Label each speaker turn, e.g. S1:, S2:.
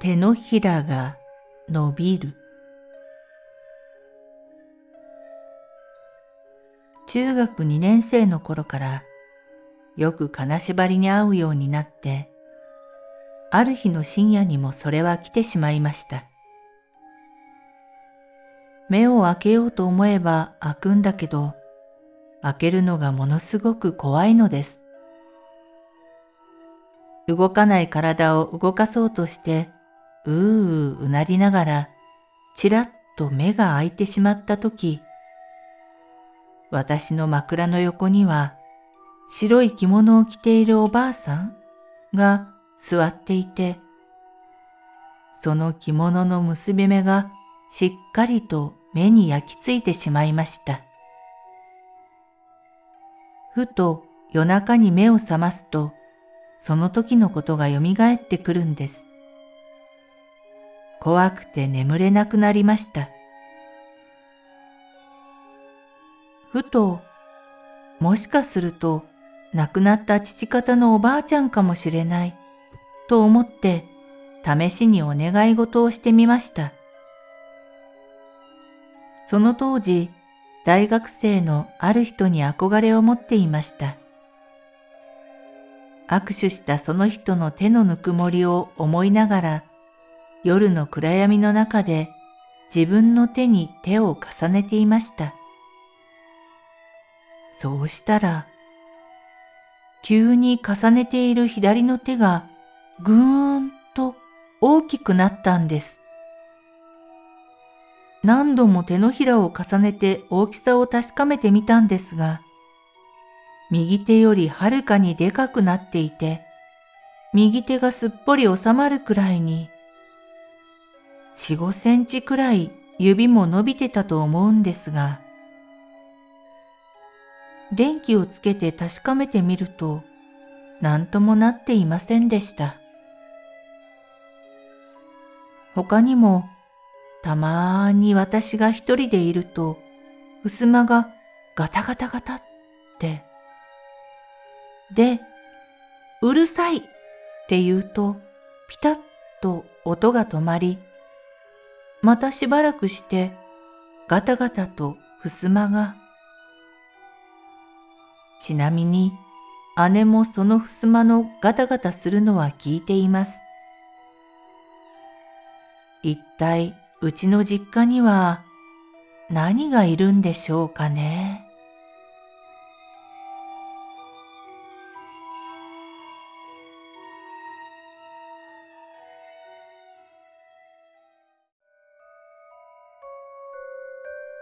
S1: 手のひらが伸びる。中学2年生の頃からよく金縛りに会うようになってある日の深夜にもそれは来てしまいました。目を開けようと思えば開くんだけど開けるのがものすごく怖いのです。動かない体を動かそうとしてうーううなりながら、ちらっと目が開いてしまったとき、私の枕の横には白い着物を着ているおばあさんが座っていて、その着物の結び目がしっかりと目に焼き付いてしまいました。ふと夜中に目を覚ますと、その時のことがよみがえってくるんです。怖くて眠れなくなりました。ふと、もしかすると亡くなった父方のおばあちゃんかもしれないと思って試しにお願い事をしてみました。その当時、大学生のある人に憧れを持っていました。握手したその人の手のぬくもりを思いながら夜の暗闇の中で自分の手に手を重ねていました。そうしたら、急に重ねている左の手がぐーんと大きくなったんです。何度も手のひらを重ねて大きさを確かめてみたんですが、右手よりはるかにでかくなっていて、右手がすっぽり収まるくらいに4、5センチくらい指も伸びてたと思うんですが、電気をつけて確かめてみると、何ともなっていませんでした。他にも、たまーに私が一人でいると、襖がガタガタガタって、で、うるさいって言うと、ピタッと音が止まり、またしばらくしてガタガタと襖が。ちなみに姉もその襖のガタガタするのは聞いています。一体うちの実家には何がいるんでしょうかね。